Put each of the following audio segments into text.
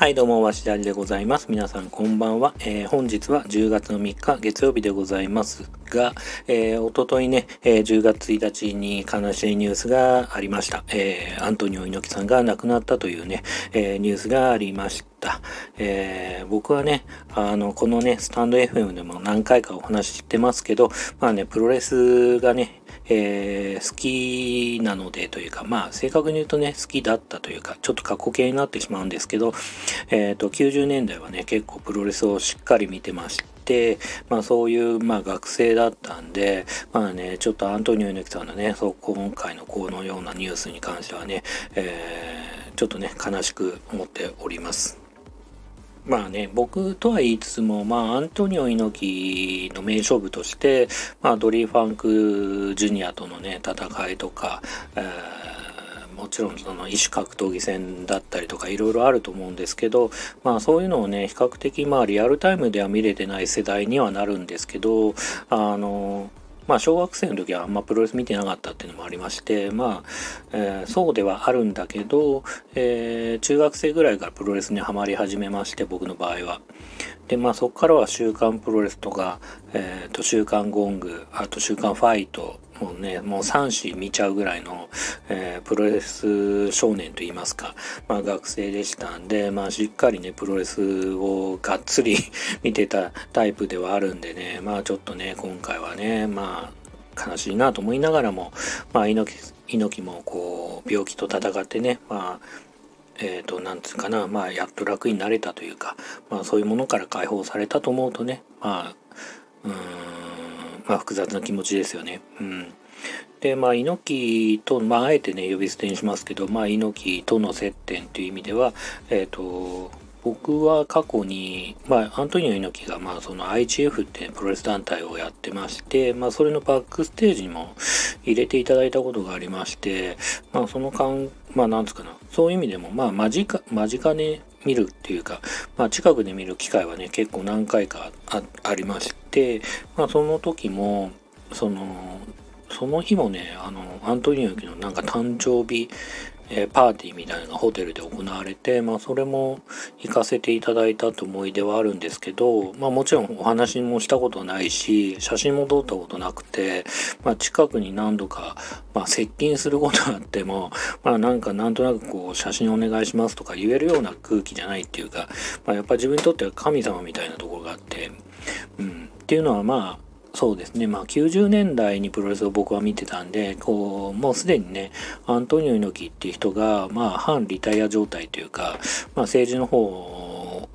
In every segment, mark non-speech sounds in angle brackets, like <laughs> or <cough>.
はいどうも、わしだりでございます。皆さんこんばんは。えー、本日は10月の3日月曜日でございますが、えー、おとといね、えー、10月1日に悲しいニュースがありました。えー、アントニオ猪木さんが亡くなったというね、え、ニュースがありました。えー、僕はね、あの、このね、スタンド FM でも何回かお話ししてますけど、まあね、プロレスがね、えー、好きなのでというか、まあ、正確に言うとね、好きだったというか、ちょっと過去形になってしまうんですけど、えっ、ー、と、90年代はね、結構プロレスをしっかり見てまして、まあそういう、まあ学生だったんで、まあね、ちょっとアントニオ猪木さんのね、そう今回のこのようなニュースに関してはね、えー、ちょっとね、悲しく思っております。まあね、僕とは言いつつも、まあ、アントニオ猪木の名勝負として、まあ、ドリー・ファンク・ジュニアとのね、戦いとか、えー、もちろんその異種格闘技戦だったりとかいろいろあると思うんですけど、まあそういうのをね、比較的まあリアルタイムでは見れてない世代にはなるんですけど、あの、まあ小学生の時はあんまプロレス見てなかったっていうのもありましてまあ、えー、そうではあるんだけど、えー、中学生ぐらいからプロレスにはまり始めまして僕の場合は。でまあそこからは「週刊プロレス」とか「えーと、週刊ゴング」あと「週刊ファイト」もうねもう3誌見ちゃうぐらいの、えー、プロレス少年といいますか、まあ、学生でしたんで、まあ、しっかりねプロレスをがっつり <laughs> 見てたタイプではあるんでねまあちょっとね今回はねまあ悲しいなと思いながらも、まあ、猪木猪木もこう病気と戦ってねまあえっ、ー、と、なんつうかな、まあ、やっと楽になれたというか、まあ、そういうものから解放されたと思うとね、まあ、うん、まあ、複雑な気持ちですよね。うん。で、まあ、猪木と、まあ、あえてね、呼び捨てにしますけど、まあ、猪木との接点という意味では、えっ、ー、と、僕は過去に、まあ、アントニオ猪木が、まあ、その IGF ってプロレス団体をやってまして、まあ、それのバックステージにも入れていただいたことがありまして、まあ、その間、まあ、なんつうかな、そういう意味でも、まあ、間近、間近で見るっていうか、まあ、近くで見る機会はね、結構何回かありまして、まあ、その時も、その、その日もね、あの、アントニオ猪木のなんか誕生日えー、パーティーみたいなのがホテルで行われて、まあ、それも行かせていただいたと思い出はあるんですけど、まあ、もちろんお話もしたことないし写真も撮ったことなくて、まあ、近くに何度か、まあ、接近することがあっても、まあ、なんかなんとなくこう写真お願いしますとか言えるような空気じゃないっていうか、まあ、やっぱ自分にとっては神様みたいなところがあって、うん、っていうのはまあそうですね、まあ、90年代にプロレスを僕は見てたんでこうもうすでにねアントニオ猪木っていう人が、まあ、反リタイア状態というか、まあ、政治の方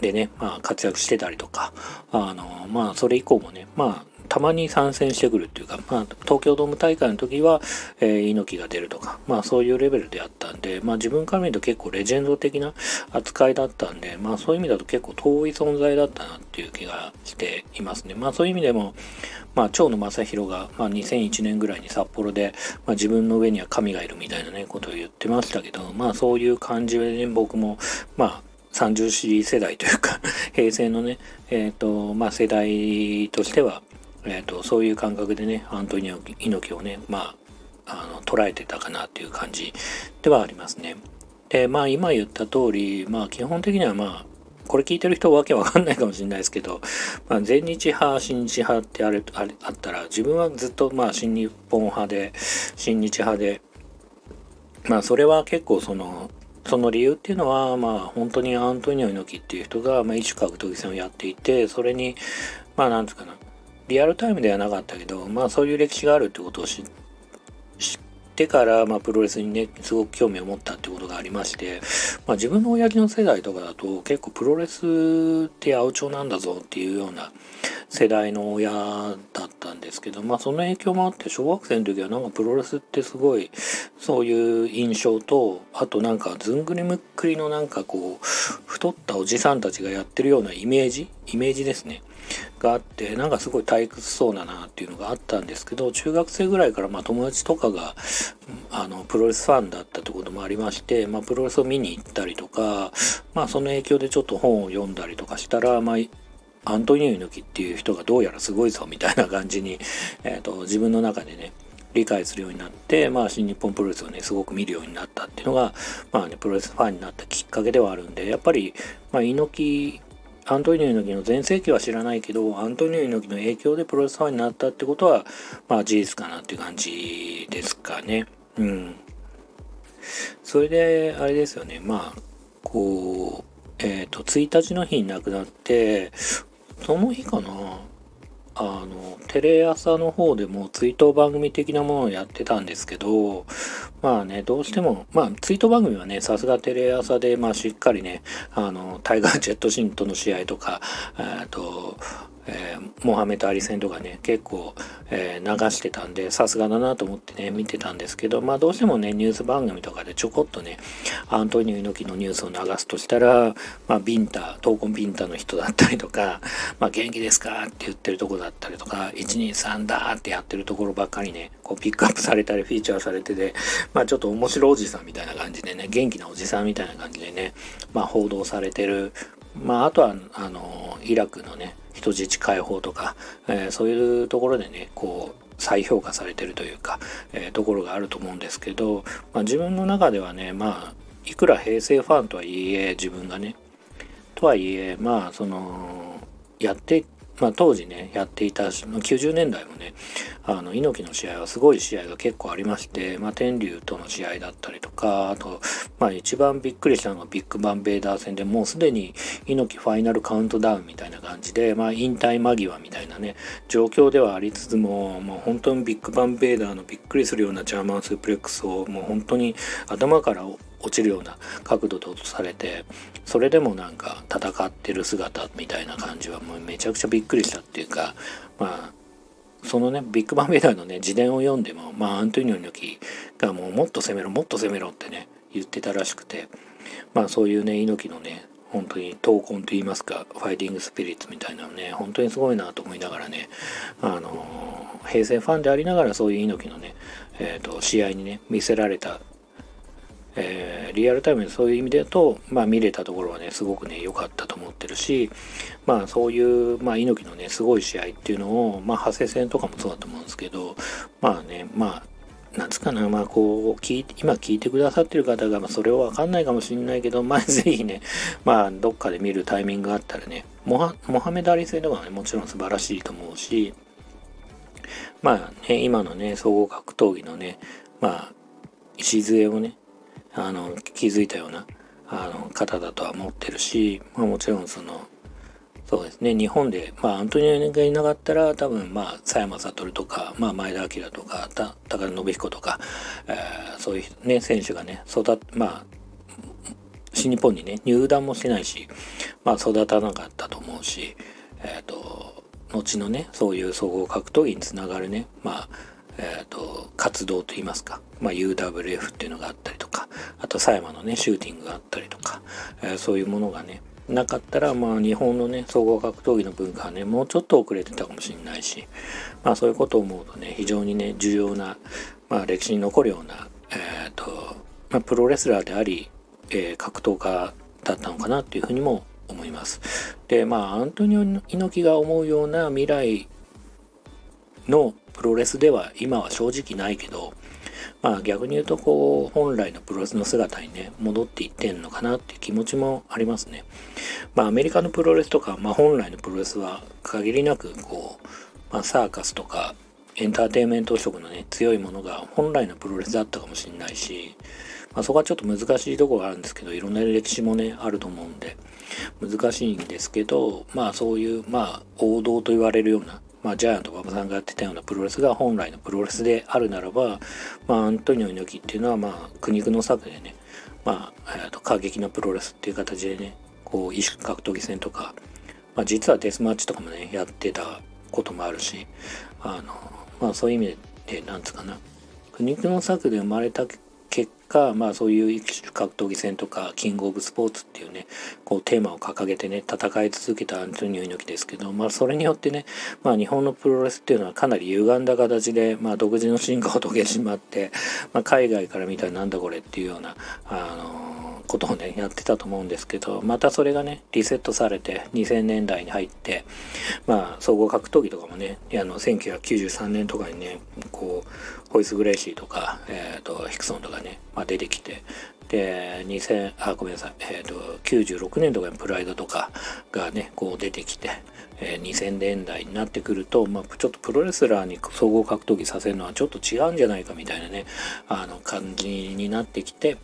でね、まあ、活躍してたりとかあの、まあ、それ以降もね、まあ、たまに参戦してくるっていうか、まあ、東京ドーム大会の時は、えー、猪木が出るとか、まあそういうレベルであったんで、まあ自分から見ると結構レジェンド的な扱いだったんで、まあそういう意味だと結構遠い存在だったなっていう気がしていますね。まあそういう意味でも、まあ蝶野正宏が、まあ2001年ぐらいに札幌で、まあ自分の上には神がいるみたいなね、ことを言ってましたけど、まあそういう感じで、ね、僕も、まあ30子世代というか平成のね、えっ、ー、と、まあ世代としては、えーと、そういう感覚でねアントニオ猪木をねまああの捉えてたかなっていう感じではありますね。でまあ今言った通りまあ基本的にはまあこれ聞いてる人わけわかんないかもしれないですけど、まあ、全日派新日派ってあれあれあったら自分はずっとまあ新日本派で新日派でまあそれは結構そのその理由っていうのはまあ本当にアントニオ猪木っていう人が、まあ、一種格闘技戦をやっていてそれにまあなんつうかなリアルタイムではなかったけど、まあそういう歴史があるってことを知ってから、まあプロレスにね、すごく興味を持ったってことがありまして、まあ自分の親父の世代とかだと結構プロレスって八百長なんだぞっていうような世代の親だったんですけど、まあその影響もあって小学生の時はなんかプロレスってすごいそういう印象と、あとなんかずんぐりむっくりのなんかこう太ったおじさんたちがやってるようなイメージイメージですね。があってなんかすごい退屈そうだなっていうのがあったんですけど中学生ぐらいからまあ友達とかがあのプロレスファンだったってこともありまして、まあ、プロレスを見に行ったりとか、まあ、その影響でちょっと本を読んだりとかしたら、まあ、アントニオ猪木っていう人がどうやらすごいぞみたいな感じに、<laughs> えーと、自分の中でね理解するようになって、まあ、新日本プロレスをねすごく見るようになったっていうのが、まあね、プロレスファンになったきっかけではあるんでやっぱり、まあ、猪木アントニオ猪木の全盛期は知らないけどアントニオ猪木の影響でプロレスファンになったってことはまあ事実かなっていう感じですかね。うん。それであれですよね。まあこうえっ、ー、と1日の日に亡くなってその日かな？あのテレ朝の方でも追悼番組的なものをやってたんですけどまあねどうしてもまあ追悼番組はねさすがテレ朝でまあしっかりねあのタイガー・ジェット・シンとの試合とかえっとえー、モハメト・アリ戦とかね結構、え、流してたんでさすがだなと思ってね見てたんですけどまあどうしてもねニュース番組とかでちょこっとねアントニオ猪木のニュースを流すとしたらまあビンタ闘魂ビンタの人だったりとか「まあ、元気ですか?」って言ってるとこだったりとか「123だ!」ってやってるところばっかりねこうピックアップされたりフィーチャーされててまあちょっと面白おじさんみたいな感じでね元気なおじさんみたいな感じでねまあ報道されてるまああとはあのイラクのね人質解放とか、えー、そういうところでねこう再評価されてるというか、えー、ところがあると思うんですけど、まあ、自分の中ではねまあいくら平成ファンとはいえ自分がねとはいえまあそのやってまあ、当時ねやっていた90年代もねあの猪木の試合はすごい試合が結構ありまして、まあ、天竜との試合だったりとかあと、まあ、一番びっくりしたのがビッグバンベーダー戦でもうすでに猪木ファイナルカウントダウンみたいな感じで、まあ、引退間際みたいなね状況ではありつつももう本当にビッグバンベーダーのびっくりするようなジャーマンスープレックスをもう本当に頭から落ちるような角度とされてそれでもなんか戦ってる姿みたいな感じはもうめちゃくちゃびっくりしたっていうかまあそのねビッグバンベイダーのね自伝を読んでもまあアントニオ猪木がもうもっと攻めろもっと攻めろってね言ってたらしくてまあそういうね猪木のね本当に闘魂と言いますかファイティングスピリッツみたいなのね本当にすごいなと思いながらねあの平成ファンでありながらそういう猪木のね、えーと試合にね見せられたえー、リアルタイムでそういう意味でと、まあ、見れたところはねすごくね良かったと思ってるし、まあ、そういう、まあ、猪木のねすごい試合っていうのを、まあ、派生戦とかもそうだと思うんですけどまあねまあなんつかな、まあこう、聞い、今聞いてくださってる方が、まあそれをわかんないかもしれないけど、まあ <laughs> ぜひね、まあどっかで見るタイミングがあったらね、モハモハメダリ戦とかね、もちろん素晴らしいと思うし、まあね、今のね、総合格闘技のね、まあ、礎をね、あの気づいたようなあの方だとは思ってるし、まあ、もちろんそのそうですね日本で、まあ、アントニオがいなかったら多分まあ佐山悟とか、まあ、前田明とか高田信彦とか、えー、そういうね選手がね育まあ新日本にね入団もしてないし、まあ、育たなかったと思うし、えーと、後のねそういう総合格闘技につながるねまあえーと、活動といいますか、まあ、UWF っていうのがあったりとかあと狭山のねシューティングがあったりとか、えー、そういうものがねなかったらまあ日本のね総合格闘技の文化はねもうちょっと遅れてたかもしれないしまあそういうことを思うとね非常にね重要な、まあ、歴史に残るような、えーとまあ、プロレスラーであり、えー、格闘家だったのかなっていうふうにも思います。でまあアントニオ猪木が思うような未来のプロレスでは今は正直ないけど、まあ逆に言うとこう本来のプロレスの姿にね戻っていってんのかなっていう気持ちもありますね。まあアメリカのプロレスとか、まあ、本来のプロレスは限りなくこう、まあ、サーカスとかエンターテインメント色のね強いものが本来のプロレスだったかもしれないし、まあ、そこはちょっと難しいところがあるんですけどいろんな歴史もねあると思うんで難しいんですけどまあそういうまあ王道と言われるようなまあ、ジャイアント馬場さんがやってたようなプロレスが本来のプロレスであるならば、まあ、アントニオ猪木っていうのは、まあ、苦肉の策でね、まあ、えー、と過激なプロレスっていう形でね、こう、異種格闘技戦とか、まあ、実はデスマッチとかもね、やってたこともあるし、あの、まあ、そういう意味で、なんつうかな、苦肉の策で生まれたか、まあそういう格闘技戦とか、キングオブスポーツっていうね、こうテーマを掲げてね、戦い続けたアントニオ猪木ですけど、まあそれによってね、まあ日本のプロレスっていうのはかなり歪んだ形で、まあ独自の進化を遂げてしまって、まあ海外から見たらなんだこれっていうような、あのことをねやってたと思うんですけどまたそれがねリセットされて2000年代に入ってまあ総合格闘技とかもねあの1993年とかにねこうホイス・グレイシーとか、えーと、ヒクソンとかね、まあ、出てきてで2000あごめんなさい、えーと、96年とかにプライドとかがねこう出てきて、えー、2000年代になってくると、まあ、ちょっとプロレスラーに総合格闘技させるのはちょっと違うんじゃないかみたいなねあの感じになってきて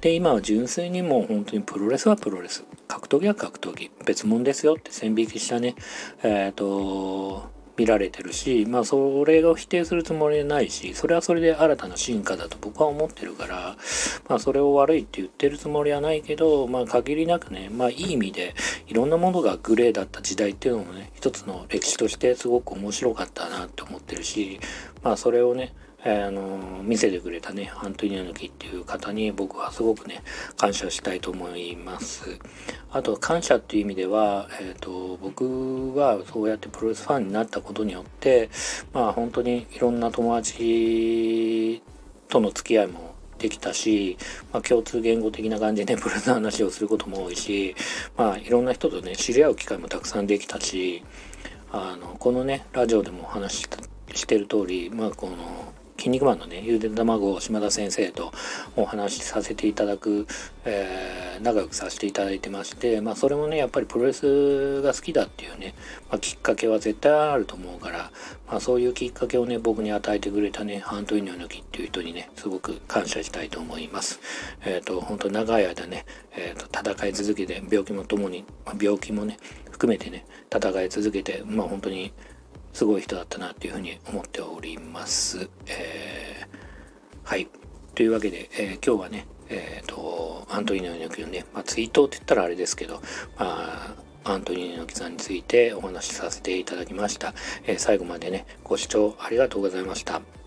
で今は純粋にもう本当にプロレスはプロレス。格闘技は格闘技。別物ですよって線引きしたね。えっ、ー、と見られてるしまあそれを否定するつもりはないしそれはそれで新たな進化だと僕は思ってるからまあそれを悪いって言ってるつもりはないけどまあ限りなくねまあいい意味でいろんなものがグレーだった時代っていうのもね一つの歴史としてすごく面白かったなって思ってるしまあそれをねえー、あの見せてくれたねアントニオ猪木っていう方に僕はすごくね感謝したいと思います。あと感謝っていう意味では、えーと、僕はそうやってプロレスファンになったことによってまあ本当にいろんな友達との付き合いもできたし、まあ、共通言語的な感じで、ね、プロレスの話をすることも多いし、まあ、いろんな人とね知り合う機会もたくさんできたしあのこのねラジオでもお話ししてる通り、まあ、この筋肉マンのね、ゆで卵を島田先生とお話しさせていただく、えー、仲良くさせていただいてまして、まあそれもね、やっぱりプロレスが好きだっていうね、まあ、きっかけは絶対あると思うから、まあそういうきっかけをね、僕に与えてくれたね、アントニオ猪木っていう人にね、すごく感謝したいと思います。えっ、ー、と、本当長い間ね、えっ、ー、と、戦い続けて、病気もともに、まあ、病気もね、含めてね、戦い続けて、まあ本当にすごい人だったなっていうふうに思っております。えー、はい。というわけで、えー、今日はね、えっ、ー、と、アントニオ猪木のね、まあ、ツイートって言ったらあれですけど、まあ、アントニオ猪木さんについてお話しさせていただきました。え最後までね、ご視聴ありがとうございました。